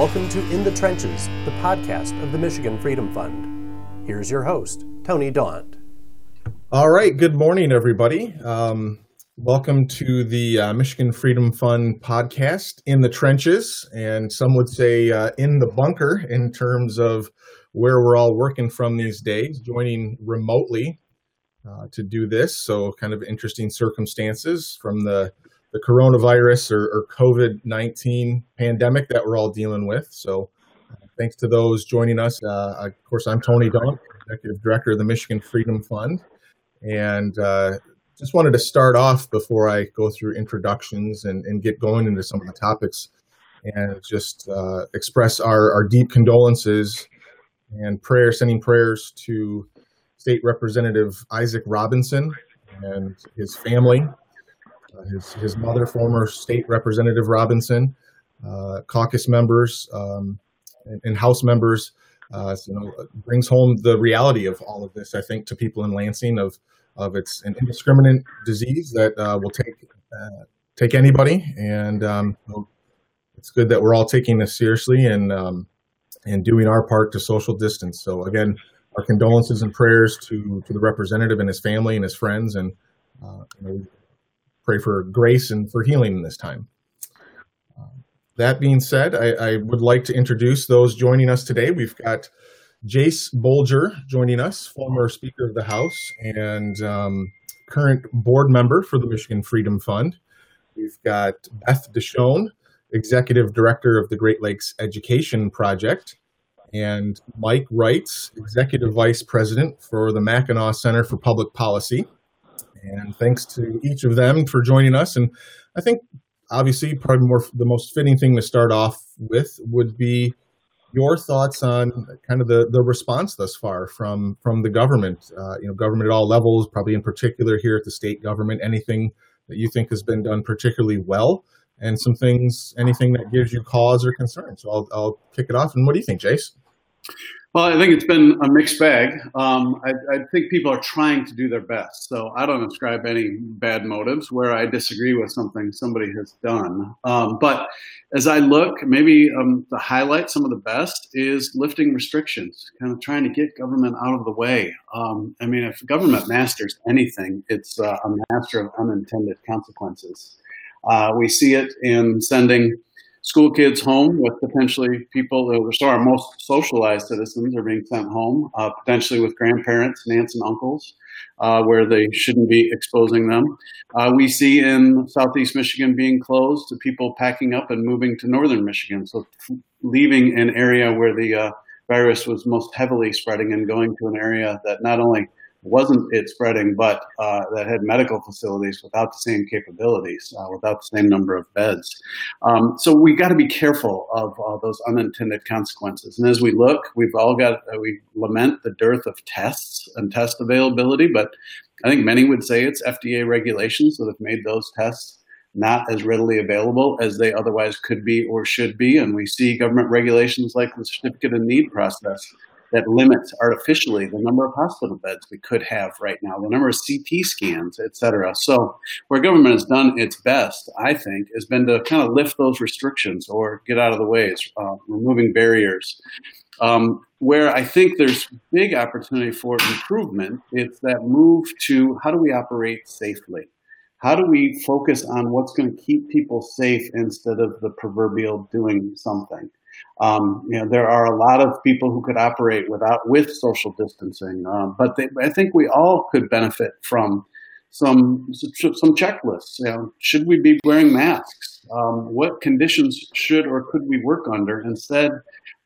Welcome to In the Trenches, the podcast of the Michigan Freedom Fund. Here's your host, Tony Daunt. All right, good morning, everybody. Um, welcome to the uh, Michigan Freedom Fund podcast, In the Trenches, and some would say uh, in the bunker in terms of where we're all working from these days, joining remotely uh, to do this. So, kind of interesting circumstances from the the coronavirus or, or COVID 19 pandemic that we're all dealing with. So, thanks to those joining us. Uh, of course, I'm Tony Daunt, Executive Director of the Michigan Freedom Fund. And uh, just wanted to start off before I go through introductions and, and get going into some of the topics and just uh, express our, our deep condolences and prayer, sending prayers to State Representative Isaac Robinson and his family his, his mother, former state representative Robinson, uh, caucus members, um, and, and, House members, uh, you know, brings home the reality of all of this. I think to people in Lansing of of it's an indiscriminate disease that uh, will take uh, take anybody, and um, it's good that we're all taking this seriously and um, and doing our part to social distance. So again, our condolences and prayers to to the representative and his family and his friends, and uh, you know, pray for grace and for healing in this time. That being said, I, I, would like to introduce those joining us today. We've got Jace Bolger joining us, former Speaker of the House and um, current board member for the Michigan Freedom Fund. We've got Beth DeShone, Executive Director of the Great Lakes Education Project, and Mike Reitz, Executive Vice President for the Mackinac Center for Public Policy. And thanks to each of them for joining us. And I think obviously probably more the most fitting thing to start off with would be your thoughts on kind of the, the response thus far from from the government. Uh, you know government at all levels probably in particular here at the state government anything that you think has been done particularly well and some things anything that gives you cause or concern. So i'll, I'll kick it off. And what do you think jase well, I think it's been a mixed bag. Um, I, I, think people are trying to do their best. So I don't ascribe any bad motives where I disagree with something somebody has done. Um, but as I look, maybe um, to highlight some of the best is lifting restrictions, kind of trying to get government out of the way. Um, I mean, if government masters anything, it's uh, a master of unintended consequences. Uh, we see it in sending school kids home with potentially people that are our most socialized citizens are being sent home, uh, potentially with grandparents and aunts and uncles, uh, where they shouldn't be exposing them. Uh, we see in Southeast Michigan being closed to people packing up and moving to Northern Michigan, so leaving an area where the uh, virus was most heavily spreading and going to an area that not only wasn't it spreading, but uh, that had medical facilities without the same capabilities, uh, without the same number of beds. Um, so we got to be careful of uh, those unintended consequences. And as we look, we've all got uh, we lament the dearth of tests and test availability, but I think many would say it's FDA regulations that have made those tests not as readily available as they otherwise could be or should be. And we see government regulations like the certificate of need process that limits artificially the number of hospital beds we could have right now, the number of CT scans, et cetera. So, where government has done its best, I think, has been to kind of lift those restrictions or get out of the ways, uh, removing barriers. Um, where I think there's big opportunity for improvement, it's that move to how do we operate safely? How do we focus on what's going to keep people safe instead of the proverbial doing something? Um, you know, there are a lot of people who could operate without with social distancing, um, but they, I think we all could benefit from some some checklists. You know, should we be wearing masks? Um, what conditions should or could we work under? Instead,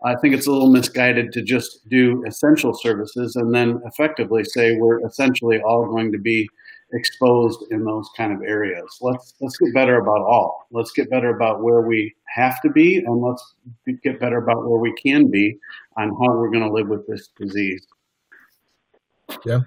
I think it's a little misguided to just do essential services and then effectively say we're essentially all going to be exposed in those kind of areas. Let's let's get better about all. Let's get better about where we have to be, and let's get better about where we can be on how we're going to live with this disease. Yeah,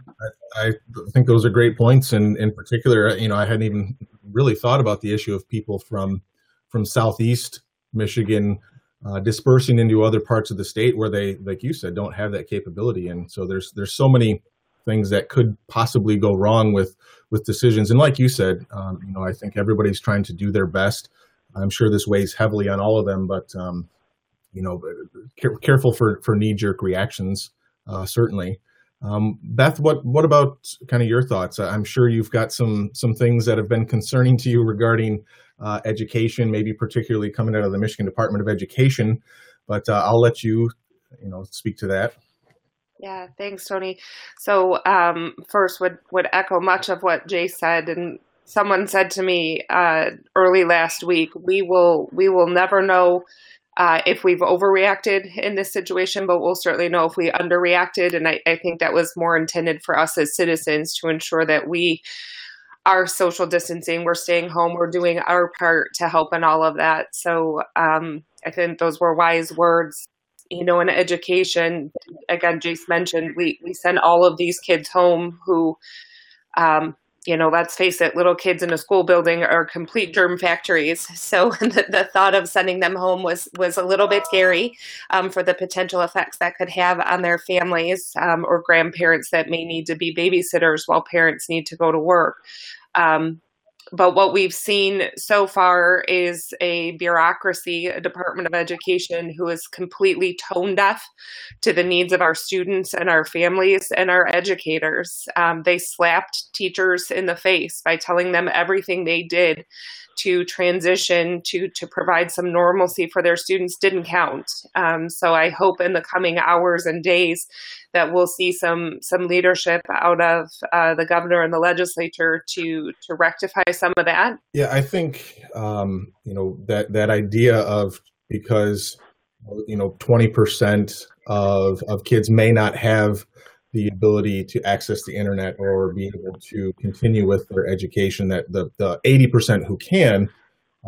I, I, think those are great points, and in particular, you know, I hadn't even really thought about the issue of people from from southeast Michigan uh, dispersing into other parts of the state where they, like you said, don't have that capability, and so there's there's so many things that could possibly go wrong with with decisions. And like you said, um, you know, I think everybody's trying to do their best. I'm sure this weighs heavily on all of them, but um, you know, care, careful for for knee jerk reactions. Uh, certainly. Um, Beth, what what about kind of your thoughts? I'm sure you've got some some things that have been concerning to you regarding uh, education, maybe particularly coming out of the Michigan Department of Education. But uh, I'll let you, you know, speak to that. Yeah, thanks, Tony. So um, first, would would echo much of what Jay said, and someone said to me uh, early last week, "We will we will never know." Uh, if we've overreacted in this situation, but we'll certainly know if we underreacted. And I, I, think that was more intended for us as citizens to ensure that we are social distancing, we're staying home, we're doing our part to help in all of that. So um, I think those were wise words. You know, in education, again, Jace mentioned we, we send all of these kids home who um, you know, let's face it, little kids in a school building are complete germ factories. So the, the thought of sending them home was was a little bit scary um, for the potential effects that could have on their families um, or grandparents that may need to be babysitters while parents need to go to work. Um, but what we've seen so far is a bureaucracy, a Department of Education, who is completely tone deaf to the needs of our students and our families and our educators. Um, they slapped teachers in the face by telling them everything they did to transition to to provide some normalcy for their students didn't count. Um, so I hope in the coming hours and days that we'll see some some leadership out of uh, the governor and the legislature to to rectify some of that. Yeah, I think um, you know that that idea of because you know twenty percent of of kids may not have the ability to access the internet or be able to continue with their education that the, the 80% who can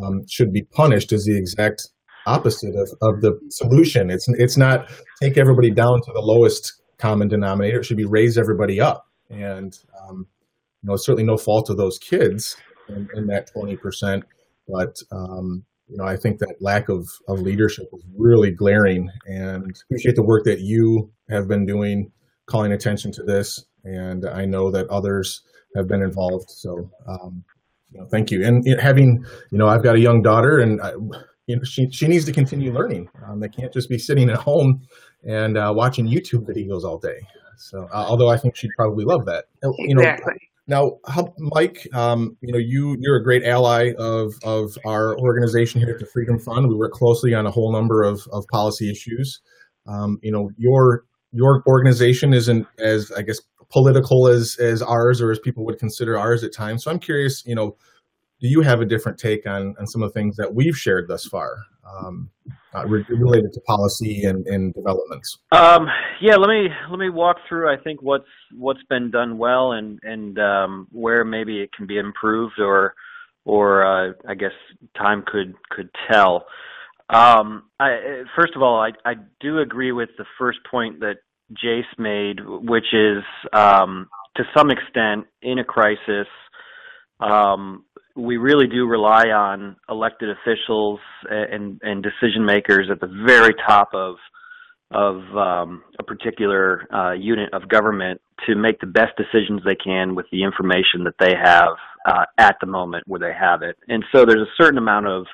um, should be punished is the exact opposite of, of the solution. It's, it's not take everybody down to the lowest common denominator. It should be raise everybody up. And, um, you know, certainly no fault of those kids in, in that 20%. But, um, you know, I think that lack of, of leadership is really glaring and appreciate the work that you have been doing calling attention to this, and I know that others have been involved. So, um, you know, thank you. And having, you know, I've got a young daughter, and I, you know, she she needs to continue learning. Um, they can't just be sitting at home and uh, watching YouTube videos all day. So, uh, although I think she'd probably love that. You know, exactly. Now, how, Mike, um, you know, you you're a great ally of of our organization here at the Freedom Fund. We work closely on a whole number of of policy issues. Um, you know, your your organization isn't as I guess political as as ours or as people would consider ours at times. So I'm curious, you know, do you have a different take on on some of the things that we've shared thus far? Um, uh, re- related to policy and, and developments. Um, yeah, let me let me walk through. I think what's what's been done well and and um, where maybe it can be improved or or uh, I guess time could could tell. Um, I, first of all, I, I do agree with the first point that Jace made, which is um, to some extent in a crisis, um, we really do rely on elected officials and, and decision makers at the very top of of um, a particular uh, unit of government to make the best decisions they can with the information that they have uh, at the moment where they have it. And so there's a certain amount of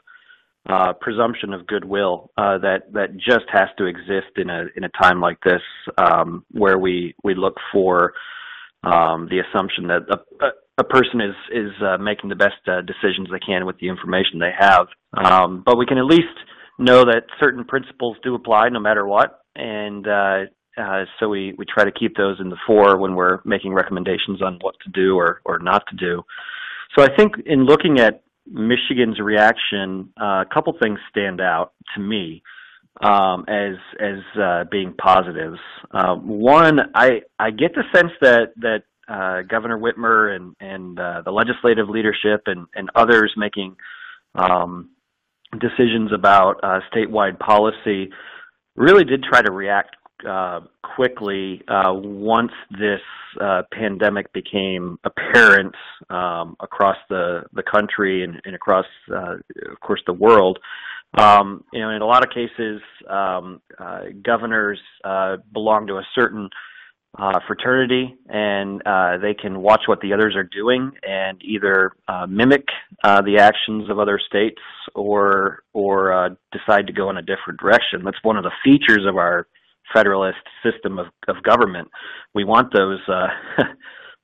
uh, presumption of goodwill uh, that that just has to exist in a in a time like this, um, where we we look for um, the assumption that a, a person is is uh, making the best uh, decisions they can with the information they have. Um, but we can at least know that certain principles do apply no matter what, and uh, uh, so we we try to keep those in the fore when we're making recommendations on what to do or or not to do. So I think in looking at Michigan's reaction, uh, a couple things stand out to me um, as as uh, being positives. Uh, one, I I get the sense that that uh, Governor Whitmer and and uh, the legislative leadership and and others making um, decisions about uh, statewide policy really did try to react quickly uh, once this uh, pandemic became apparent um, across the, country and, across, uh, of course, the world. Um, you know, in a lot of cases, um, uh, governors uh, belong to a certain uh, fraternity, and uh, they can watch what the others are doing and either uh, mimic uh, the actions of other states or or uh, decide to go in a different direction. That's one of the features of our federalist system of, of government. We want those uh,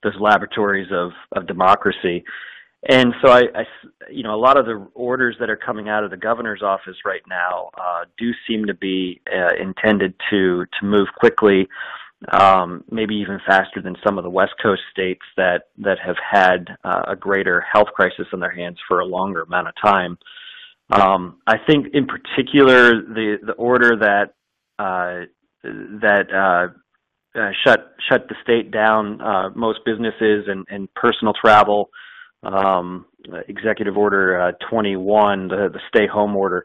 those laboratories of, of democracy. And so I, I, you know, a lot of the orders that are coming out of the governor's office right now uh, do seem to be uh, intended to to move quickly um, maybe even faster than some of the West Coast states that that have had uh, a greater health crisis on their hands for a longer amount of time. Um, I think, in particular, the the order that uh, that uh, uh shut shut the state down, uh, most businesses and, and personal travel, um, Executive Order uh, 21, the, the stay home order.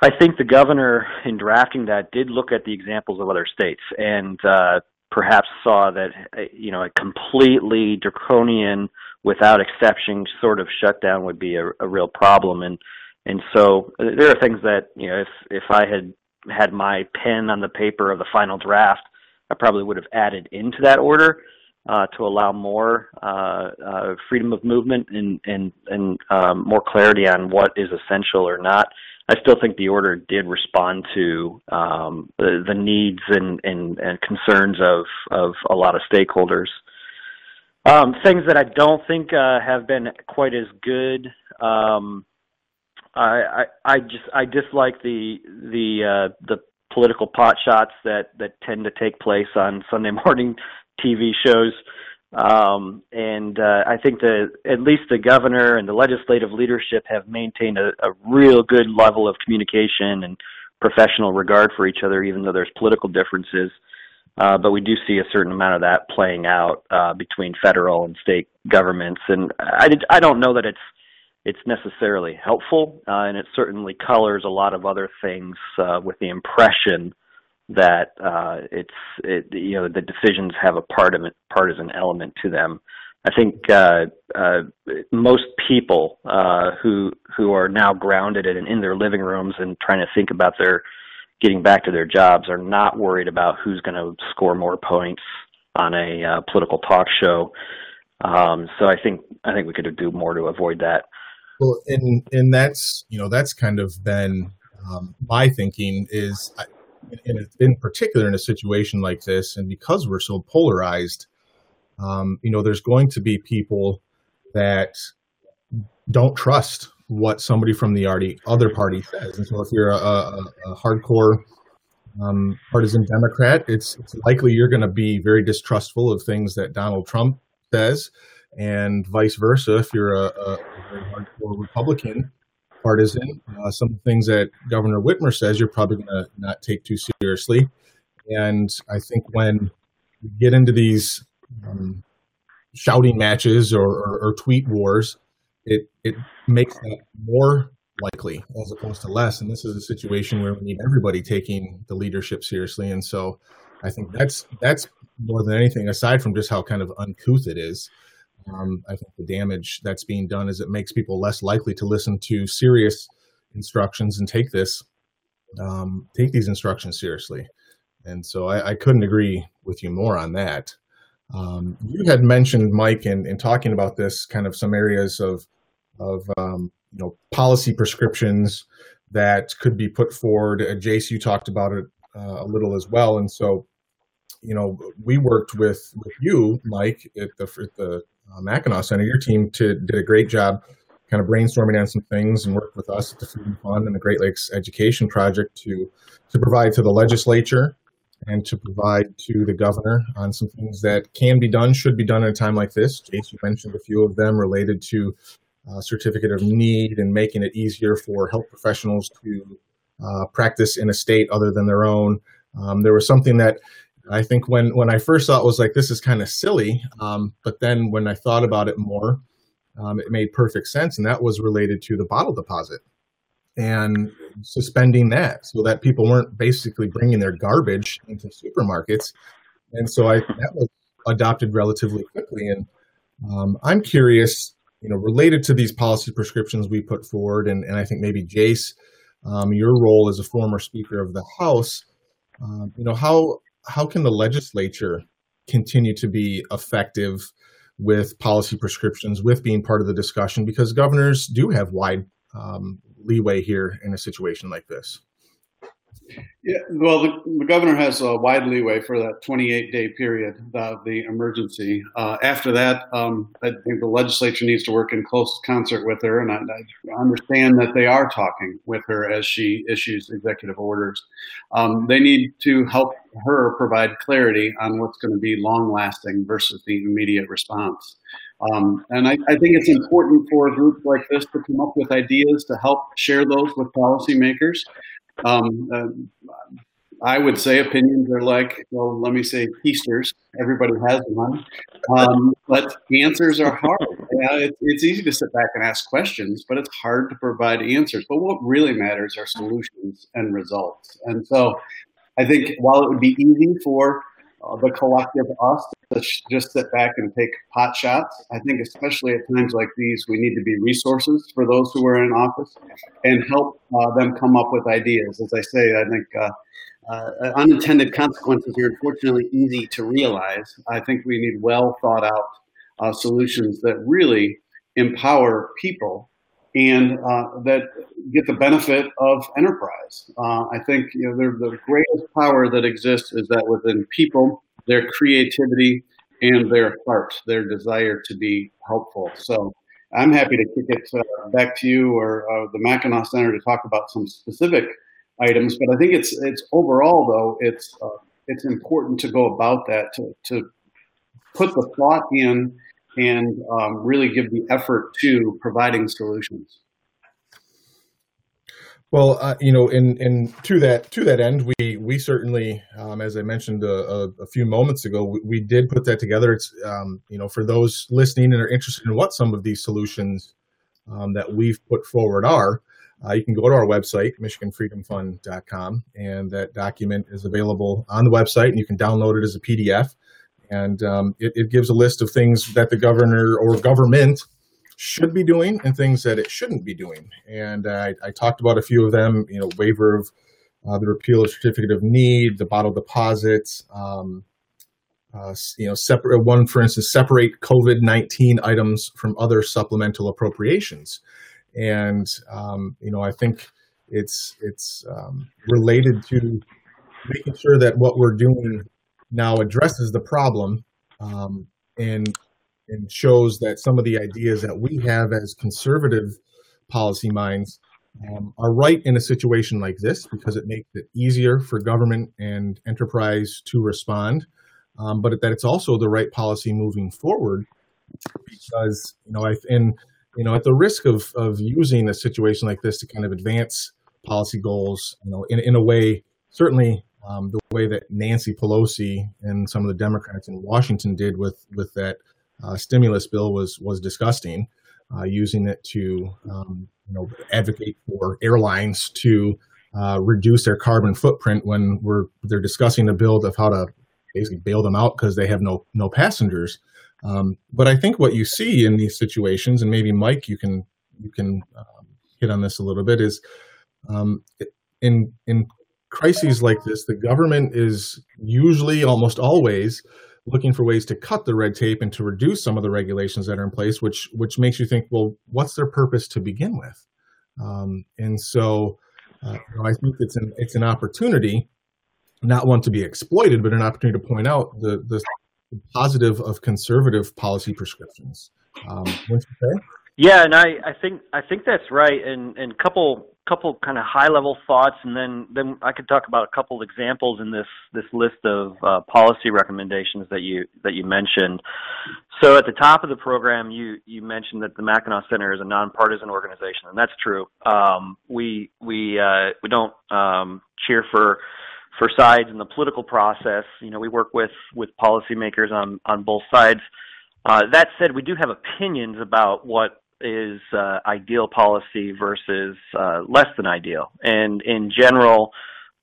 I think the governor, in drafting that, did look at the examples of other states and uh, perhaps saw that uh, you know a completely draconian, without exception, sort of shutdown would be a, a real problem. And and so there are things that you know if if I had had my pen on the paper of the final draft, I probably would have added into that order. Uh, to allow more uh, uh, freedom of movement and and and um, more clarity on what is essential or not. I still think the order did respond to um, the, the, needs and, and, and, concerns of, of a lot of stakeholders. Um, things that I don't think uh, have been quite as good. Um, I, I, I just I dislike the the uh, the political pot shots that that tend to take place on Sunday morning TV shows. Um, and uh, I think that at least the governor and the legislative leadership have maintained a, a real good level of communication and professional regard for each other, even though there's political differences. Uh, but we do see a certain amount of that playing out uh, between federal and state governments, and I, I don't know that it's it's necessarily helpful, uh, and it certainly colors a lot of other things uh, with the impression that uh, it's it, you know the decisions have a part of it, partisan element to them. I think uh, uh, most people uh, who who are now grounded in, in their living rooms and trying to think about their getting back to their jobs are not worried about who's going to score more points on a political talk show. Um, so I think I think we could do more to avoid that. Well, and and that's you know that's kind of been um, my thinking is in, in particular in a situation like this, and because we're so polarized, um, you know, there's going to be people that don't trust what somebody from the other party says. And so if you're a, a, a hardcore um, partisan Democrat, it's, it's likely you're going to be very distrustful of things that Donald Trump says, and vice versa. If you're a, a very hardcore Republican, partisan. Uh, some things that Governor Whitmer says you're probably going to not take too seriously. And I think when you get into these um, shouting matches or, or, or, tweet wars, it, it makes that more likely as opposed to less. And this is a situation where we need everybody taking the leadership seriously. And so I think that's that's more than anything, aside from just how kind of uncouth it is, um, I think the damage that's being done is it makes people less likely to listen to serious instructions and take this, um, take these instructions seriously. And so I, I, couldn't agree with you more on that. Um, you had mentioned, Mike, in, in talking about this, kind of some areas of of um, you know policy prescriptions that could be put forward. Uh, Jace, you talked about it uh, a little as well, and so you know we worked with with you, Mike, at the at the uh, Mackinac Center, your team to, did a great job kind of brainstorming on some things and worked with us at the Freedom Fund and the Great Lakes Education Project to to provide to the legislature and to provide to the governor on some things that can be done, should be done at a time like this. Jace, you mentioned a few of them related to uh, certificate of need and making it easier for health professionals to uh, practice in a state other than their own. Um, there was something that I think when when I first saw it was like this is kind of silly, um, but then when I thought about it more, um, it made perfect sense, and that was related to the bottle deposit and suspending that so that people weren't basically bringing their garbage into supermarkets, and so I that was adopted relatively quickly. And um, I'm curious, you know, related to these policy prescriptions we put forward, and, and I think maybe Jace, um, your role as a former Speaker of the House. Um, you know how how can the legislature continue to be effective with policy prescriptions, with being part of the discussion, because governors do have wide um, leeway here in a situation like this. Yeah, well, the, the, governor has a wide leeway for that 28 day period, of the emergency. Uh, after that, um, I think the legislature needs to work in close concert with her, and I, I understand that they are talking with her as she issues executive orders. Um, they need to help her provide clarity on what's going to be long lasting versus the immediate response. Um, and I, I, think it's important for a group like this to come up with ideas to help share those with policymakers. Um, uh, I would say opinions are like, well, let me say keisters. Everybody has one. Um, but answers are hard. Yeah, it, it's easy to sit back and ask questions, but it's hard to provide answers. But what really matters are solutions and results. And so I think while it would be easy for uh, the collective us sh- just sit back and take pot shots. I think, especially at times like these, we need to be resources for those who are in office and help uh, them come up with ideas. As I say, I think uh, uh, unintended consequences are unfortunately easy to realize. I think we need well thought out uh, solutions that really empower people and uh, that get the benefit of enterprise. Uh, I think you know the greatest power that exists is that within people, their creativity and their heart, their desire to be helpful. So I'm happy to kick it uh, back to you or uh, the Mackinac Center to talk about some specific items. But I think it's it's overall though it's uh, it's important to go about that to to put the thought in and um, really give the effort to providing solutions. Well, uh, you know, in in to that to that end, we we certainly, um, as I mentioned a, a, a, few moments ago, we, we, did put that together. It's um, you know for those listening and are interested in what some of these solutions um, that we've put forward are, uh, you can go to our website, MichiganFreedomFund.com, and that document is available on the website, and you can download it as a PDF and um, it, it, gives a list of things that the governor or government should be doing and things that it shouldn't be doing. And I, I talked about a few of them. You know, waiver of uh, the repeal of certificate of need, the bottle deposits. Um, uh, you know, separate one, for instance, separate COVID nineteen items from other supplemental appropriations, and um, you know, I think it's it's um, related to making sure that what we're doing now addresses the problem um, and and shows that some of the ideas that we have as conservative policy minds um, are right in a situation like this because it makes it easier for government and enterprise to respond, um, but that it's also the right policy moving forward because you know I and you know at the risk of of using a situation like this to kind of advance policy goals, you know, in in a way certainly um, the way that Nancy Pelosi and some of the Democrats in Washington did with with that uh, stimulus bill was was disgusting. Uh, using it to um, you know advocate for airlines to uh, reduce their carbon footprint when we're they're discussing a bill of how to basically bail them out because they have no no passengers. Um, but I think what you see in these situations, and maybe Mike, you can you can um, hit on this a little bit, is um, in in crises like this, the government is usually, almost always, looking for ways to cut the red tape and to reduce some of the regulations that are in place, which which makes you think, well, what's their purpose to begin with? Um, and so, uh, you know, I think it's an it's an opportunity, not one to be exploited, but an opportunity to point out the the positive of conservative policy prescriptions. Um, yeah, and I, I think I think that's right. And and couple couple kind of high level thoughts, and then then I could talk about a couple examples in this this list of uh, policy recommendations that you that you mentioned. So at the top of the program, you you mentioned that the Mackinac Center is a nonpartisan organization, and that's true. Um, we we uh, we don't um, cheer for for sides in the political process. You know, we work with with policymakers on on both sides. Uh, that said, we do have opinions about what is uh, ideal policy versus uh, less than ideal. And in general,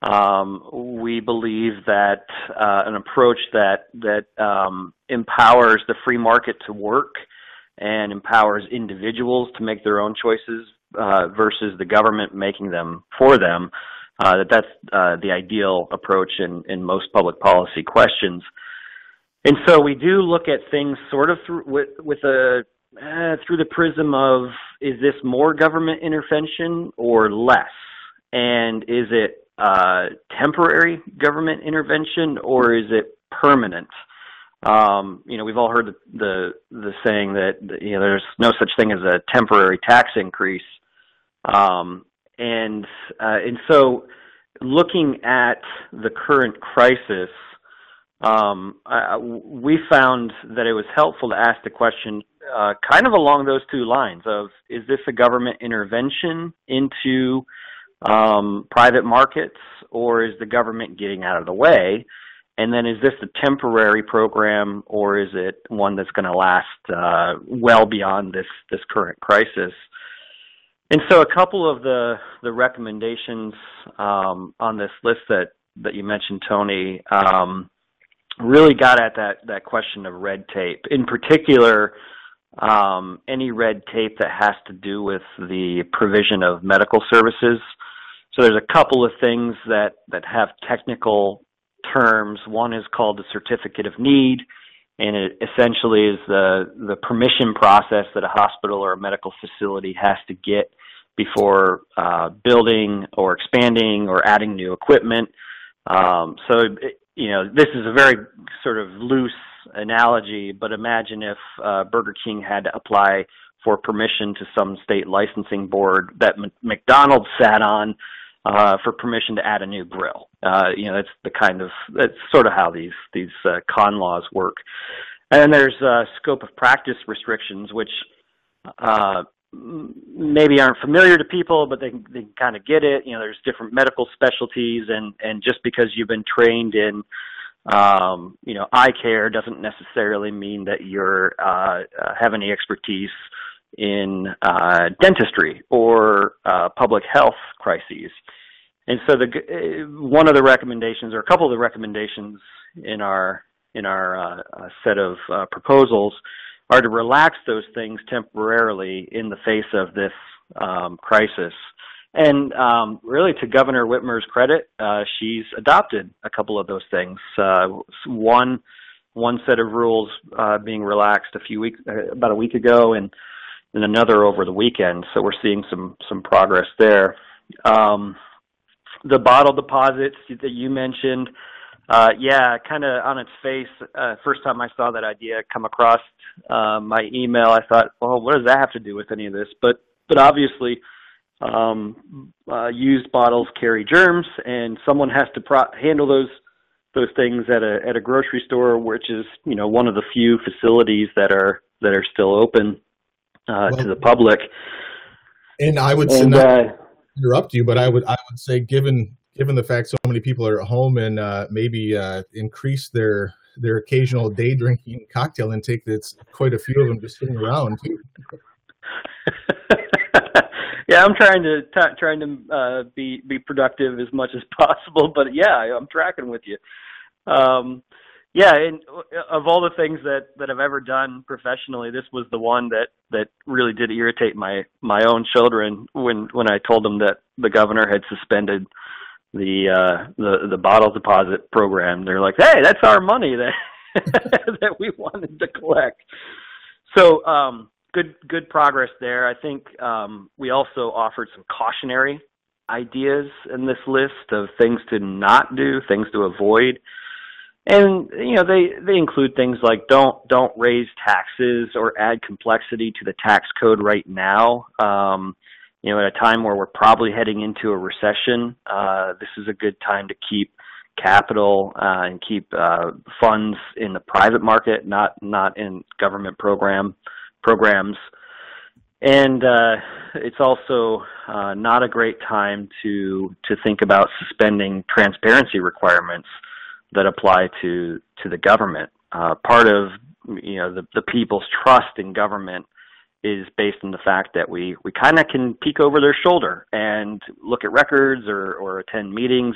um, we believe that uh, an approach that that um, empowers the free market to work and empowers individuals to make their own choices uh, versus the government making them for them. Uh, that that's uh, the ideal approach in, in most public policy questions. and so we do look at things sort of through with with a uh, through the prism of is this more government intervention or less, and is it uh, temporary government intervention or is it permanent? Um, you know, we've all heard the, the, the saying that you know there's no such thing as a temporary tax increase, um, and uh, and so looking at the current crisis, um, I, we found that it was helpful to ask the question uh, kind of along those two lines of is this a government intervention into um, private markets or is the government getting out of the way? And then is this a temporary program or is it one that's going to last uh, well beyond this, this current crisis? And so a couple of the, the recommendations um, on this list that, that you mentioned, Tony, um, really got at that, that question of red tape. In particular, um, any red tape that has to do with the provision of medical services. So there's a couple of things that, that have technical terms. One is called the certificate of need, and it essentially is the, the permission process that a hospital or a medical facility has to get before uh, building or expanding or adding new equipment. Um, so, it, you know, this is a very sort of loose analogy, but imagine if uh, Burger King had to apply for permission to some state licensing board that M- McDonald's sat on uh, for permission to add a new grill. Uh, you know, that's the kind of that's sort of how these these uh, con laws work. And there's uh, scope of practice restrictions, which uh, maybe aren't familiar to people, but they they kind of get it. You know, there's different medical specialties, and and just because you've been trained in um, you know, eye care doesn't necessarily mean that you're uh, uh, have any expertise in uh, dentistry or uh, public health crises. And so the uh, one of the recommendations, or a couple of the recommendations in our in our uh, set of proposals, are to relax those things temporarily in the face of this um, crisis. And um, really, to Governor Whitmer's credit, uh, she's adopted a couple of those things. Uh, one, one set of rules uh, being relaxed a few weeks, uh, about a week ago, and then another over the weekend. So we're seeing some some progress there. Um, the bottle deposits that you mentioned, uh, yeah, kind of on its face. Uh, first time I saw that idea come across my email, I thought, well, what does that have to do with any of this? But but obviously um, uh, used bottles carry germs, and someone has to pro- handle those those things at a at a grocery store, which is you know one of the few facilities that are that are still open uh, well, to the public. And I would and, uh, interrupt you, but I would I would say given given the fact so many people are at home and uh, maybe uh, increase their their occasional day drinking cocktail intake, that's quite a few of them just sitting around. yeah, I'm trying to t- trying to uh, be be productive as much as possible. But yeah, I'm tracking with you. Um, yeah, and uh, of all the things that that I've ever done professionally, this was the one that that really did irritate my my own children when when I told them that the governor had suspended the uh the the bottle deposit program. They're like, "Hey, that's our money that that we wanted to collect." So, um good good progress there. I think um, we also offered some cautionary ideas in this list of things to not do, things to avoid. And you know they they include things like don't don't raise taxes or add complexity to the tax code right now. Um, you know, at a time where we're probably heading into a recession, uh, this is a good time to keep capital uh, and keep uh, funds in the private market, not not in government program programs. And uh, it's also uh, not a great time to to think about suspending transparency requirements that apply to to the government. Uh, part of you know the, the people's trust in government is based on the fact that we we kind of can peek over their shoulder and look at records or or attend meetings.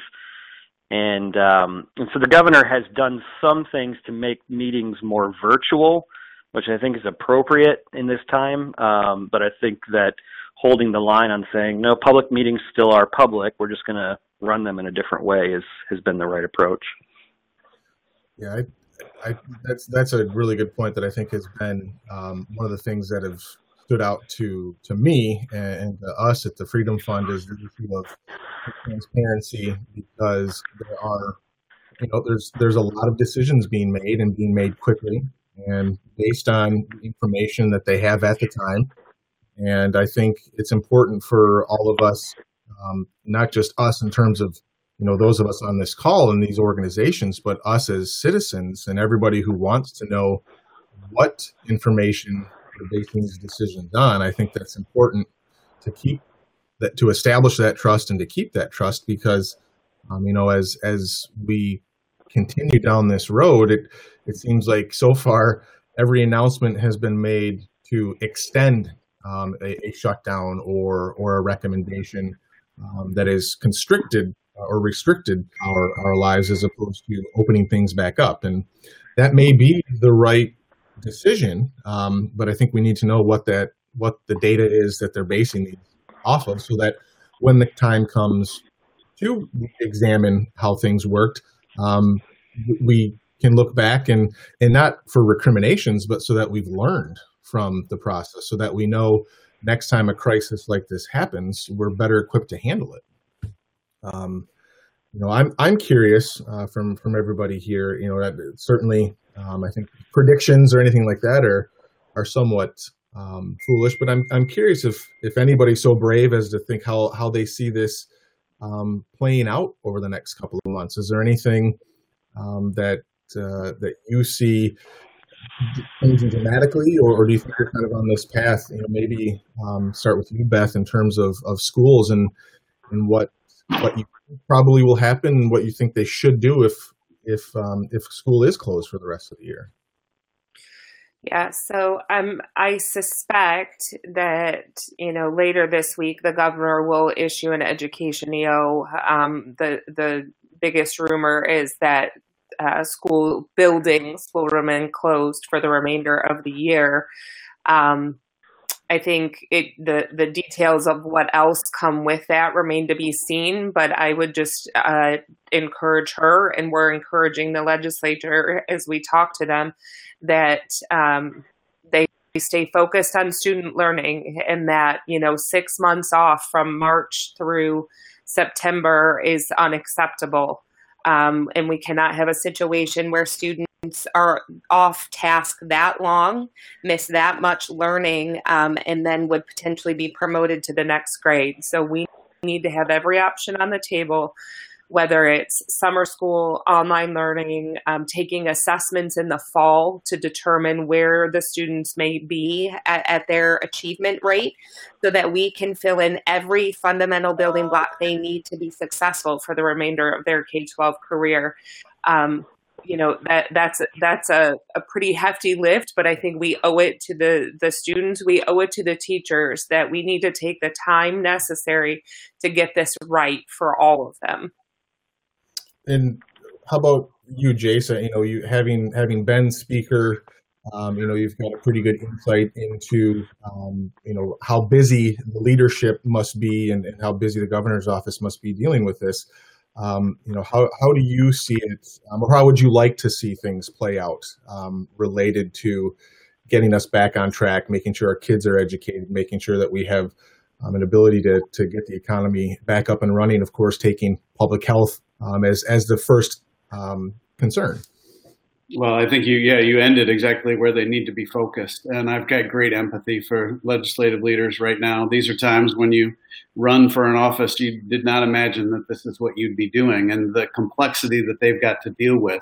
And um, and so the governor has done some things to make meetings more virtual which I think is appropriate in this time. Um, but I think that holding the line on saying no, public meetings still are public. We're just going to run them in a different way is has been the right approach. Yeah, I, I, that's that's a really good point that I think has been um, one of the things that have stood out to to me and, and to us at the Freedom Fund is the issue of transparency because there are you know there's there's a lot of decisions being made and being made quickly and based on information that they have at the time and I think it's important for all of us, um, not just us in terms of you know those of us on this call and these organizations, but us as citizens and everybody who wants to know what information they're basing these decisions on. I think that's important to keep that to establish that trust and to keep that trust because um, you know as as we continue down this road, it it seems like so far every announcement has been made to extend um, a, a, shutdown or or a recommendation um, that is constricted or restricted our, our lives as opposed to opening things back up. And that may be the right decision, um, but I think we need to know what that what the data is that they're basing these off of, so that when the time comes to examine how things worked, um, we can look back and and not for recriminations, but so that we've learned from the process so that we know next time a crisis like this happens, we're better equipped to handle it. Um, you know, I'm I'm curious uh, from from everybody here. You know, that certainly, um, I think predictions or anything like that are are somewhat um, foolish. But I'm I'm curious if if anybody's so brave as to think how how they see this um, playing out over the next couple of months. Is there anything um, that uh, that you see changing dramatically, or, or, do you think you're kind of on this path? You know, maybe um, start with you, Beth, in terms of, of schools and and what what you probably will happen, what you think they should do if if um, if school is closed for the rest of the year. Yeah, so um, I suspect that you know later this week the governor will issue an education EO. Um, the the biggest rumor is that uh, school buildings will remain closed for the remainder of the year. Um, I think it, the the details of what else come with that remain to be seen. But I would just uh, encourage her, and we're encouraging the legislature as we talk to them, that um, they stay focused on student learning, and that you know six months off from March through September is unacceptable. Um, and we cannot have a situation where students are off task that long, miss that much learning, um, and then would potentially be promoted to the next grade. So we need to have every option on the table whether it's summer school, online learning, um, taking assessments in the fall to determine where the students may be at, at, their achievement rate so that we can fill in every fundamental building block they need to be successful for the remainder of their K 12 career. Um, you know that that's that's a, a pretty hefty lift but i think we owe it to the the students we owe it to the teachers that we need to take the time necessary to get this right for all of them and how about you, Jason? You know, you having having been speaker, um, you know, you've got a pretty good insight into, um, you know, how busy the leadership must be and, and, how busy the governor's office must be dealing with this. Um, you know, how how do you see it, um, or how would you like to see things play out um, related to getting us back on track, making sure our kids are educated, making sure that we have um, an ability to to get the economy back up and running. Of course, taking public health um, as as the first um, concern. Well, I think you yeah you ended exactly where they need to be focused, and I've got great empathy for legislative leaders right now. These are times when you run for an office you did not imagine that this is what you'd be doing, and the complexity that they've got to deal with.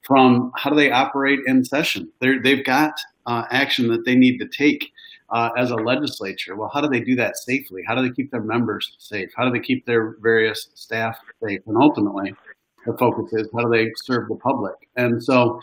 From how do they operate in session? they they've got uh, action that they need to take uh, as a legislature. Well, how do they do that safely? How do they keep their members safe? How do they keep their various staff safe? And ultimately, the focus is how do they serve the public? And so,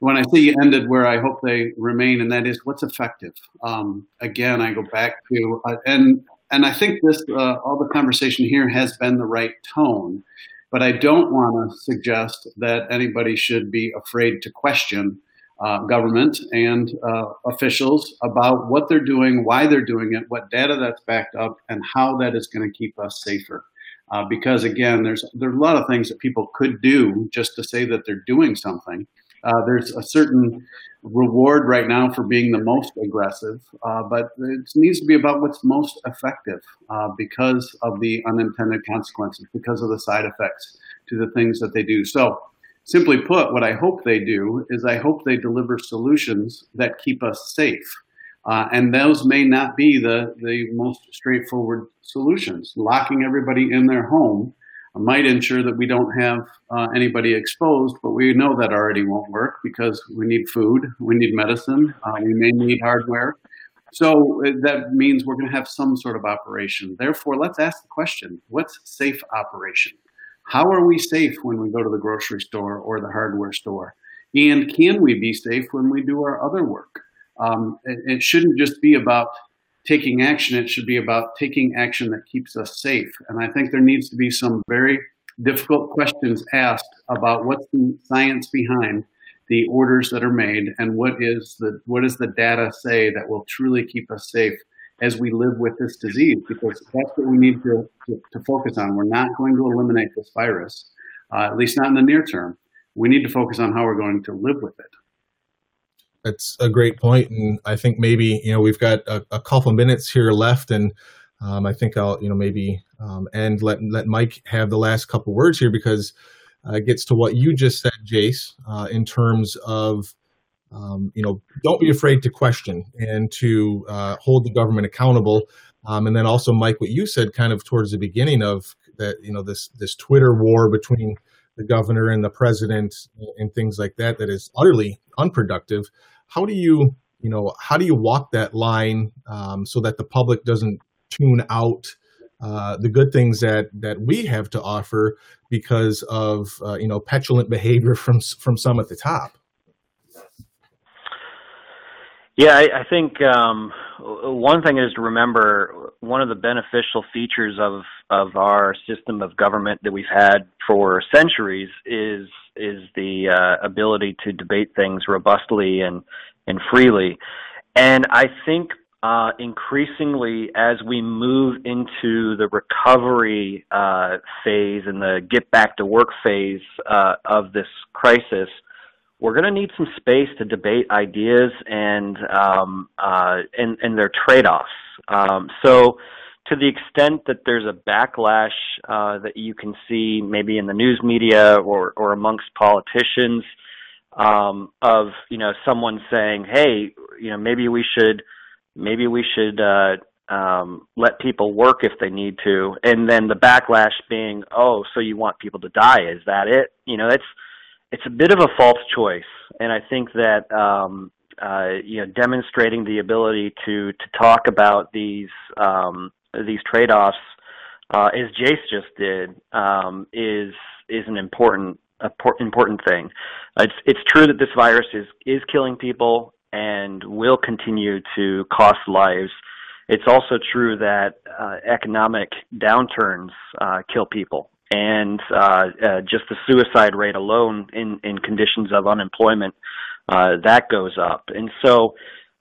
when I see you ended where I hope they remain, and that is what's effective. Um, again, I go back to uh, and and I think this uh, all the conversation here has been the right tone, but I don't want to suggest that anybody should be afraid to question uh, government and uh, officials about what they're doing, why they're doing it, what data that's backed up, and how that is going to keep us safer. Uh, because again, there's there's a lot of things that people could do just to say that they're doing something, Uh, there's a certain reward right now for being the most aggressive, uh, but it needs to be about what's most effective uh, because of the unintended consequences, because of the side effects to the things that they do. So, simply put, what I hope they do is I hope they deliver solutions that keep us safe. Uh, and those may not be the, the most straightforward solutions. Locking everybody in their home might ensure that we don't have uh, anybody exposed, but we know that already won't work because we need food, we need medicine, uh, we may need hardware. So uh, that means we're going to have some sort of operation. Therefore, let's ask the question what's safe operation? How are we safe when we go to the grocery store or the hardware store? And can we be safe when we do our other work? Um, it, it shouldn't just be about taking action, it should be about taking action that keeps us safe. And I think there needs to be some very difficult questions asked about what's the science behind the orders that are made and what is the what does the data say that will truly keep us safe as we live with this disease because that's what we need to, to, to focus on. We're not going to eliminate this virus, uh, at least not in the near term. We need to focus on how we're going to live with it. That's a great point, and I think maybe you know we've got a, a couple minutes here left, and um, I think I'll you know maybe um, and let let Mike have the last couple words here because uh, it gets to what you just said, Jace, uh, in terms of um, you know don't be afraid to question and to uh, hold the government accountable, um, and then also Mike, what you said kind of towards the beginning of that you know this this Twitter war between the governor and the president and things like that that is utterly unproductive how do you you know how do you walk that line um, so that the public doesn't tune out uh, the good things that that we have to offer because of uh, you know petulant behavior from from some at the top yeah, I, I think um, one thing is to remember one of the beneficial features of of our system of government that we've had for centuries is is the uh, ability to debate things robustly and and freely. And I think uh, increasingly as we move into the recovery uh, phase and the get back to work phase uh, of this crisis, we're going to need some space to debate ideas and um, uh, and, and their trade-offs. Um, so, to the extent that there's a backlash uh, that you can see maybe in the news media or or amongst politicians um, of you know someone saying, "Hey, you know maybe we should maybe we should uh, um, let people work if they need to," and then the backlash being, "Oh, so you want people to die? Is that it?" You know, it's it's a bit of a false choice, and I think that um, uh, you know demonstrating the ability to to talk about these um, these trade offs, uh, as Jace just did, um, is is an important important thing. It's it's true that this virus is is killing people and will continue to cost lives. It's also true that uh, economic downturns uh, kill people and uh, uh, just the suicide rate alone in, in conditions of unemployment uh, that goes up. And so,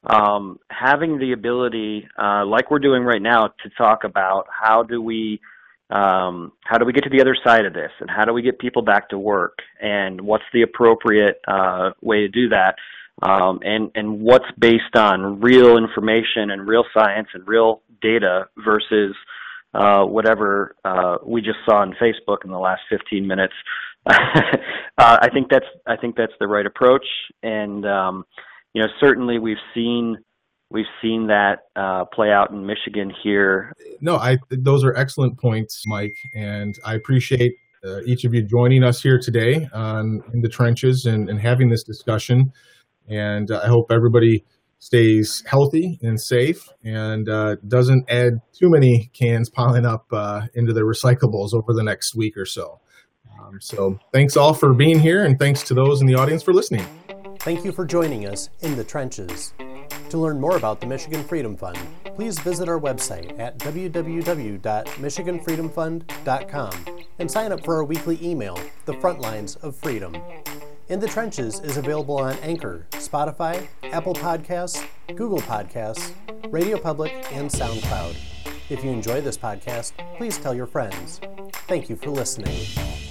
um, having the ability, uh, like we're doing right now, to talk about how do we um, how do we get to the other side of this, and how do we get people back to work, and what's the appropriate uh, way to do that, um, and and what's based on real information and real science and real data versus uh, whatever uh, we just saw on Facebook in the last 15 minutes. uh, I think that's I think that's the right approach, and um, you know certainly we've seen we've seen that uh, play out in Michigan here. No, I those are excellent points, Mike, and I appreciate uh, each of you joining us here today on in the trenches and, and having this discussion. And I hope everybody stays healthy and safe and uh, doesn't add too many cans piling up uh, into the recyclables over the next week or so. Um, so, thanks all for being here, and thanks to those in the audience for listening. Thank you for joining us in the trenches. To learn more about the Michigan Freedom Fund, please visit our website at www.michiganfreedomfund.com and sign up for our weekly email, The Front Lines of Freedom. In the Trenches is available on Anchor, Spotify, Apple Podcasts, Google Podcasts, Radio Public, and SoundCloud. If you enjoy this podcast, please tell your friends. Thank you for listening.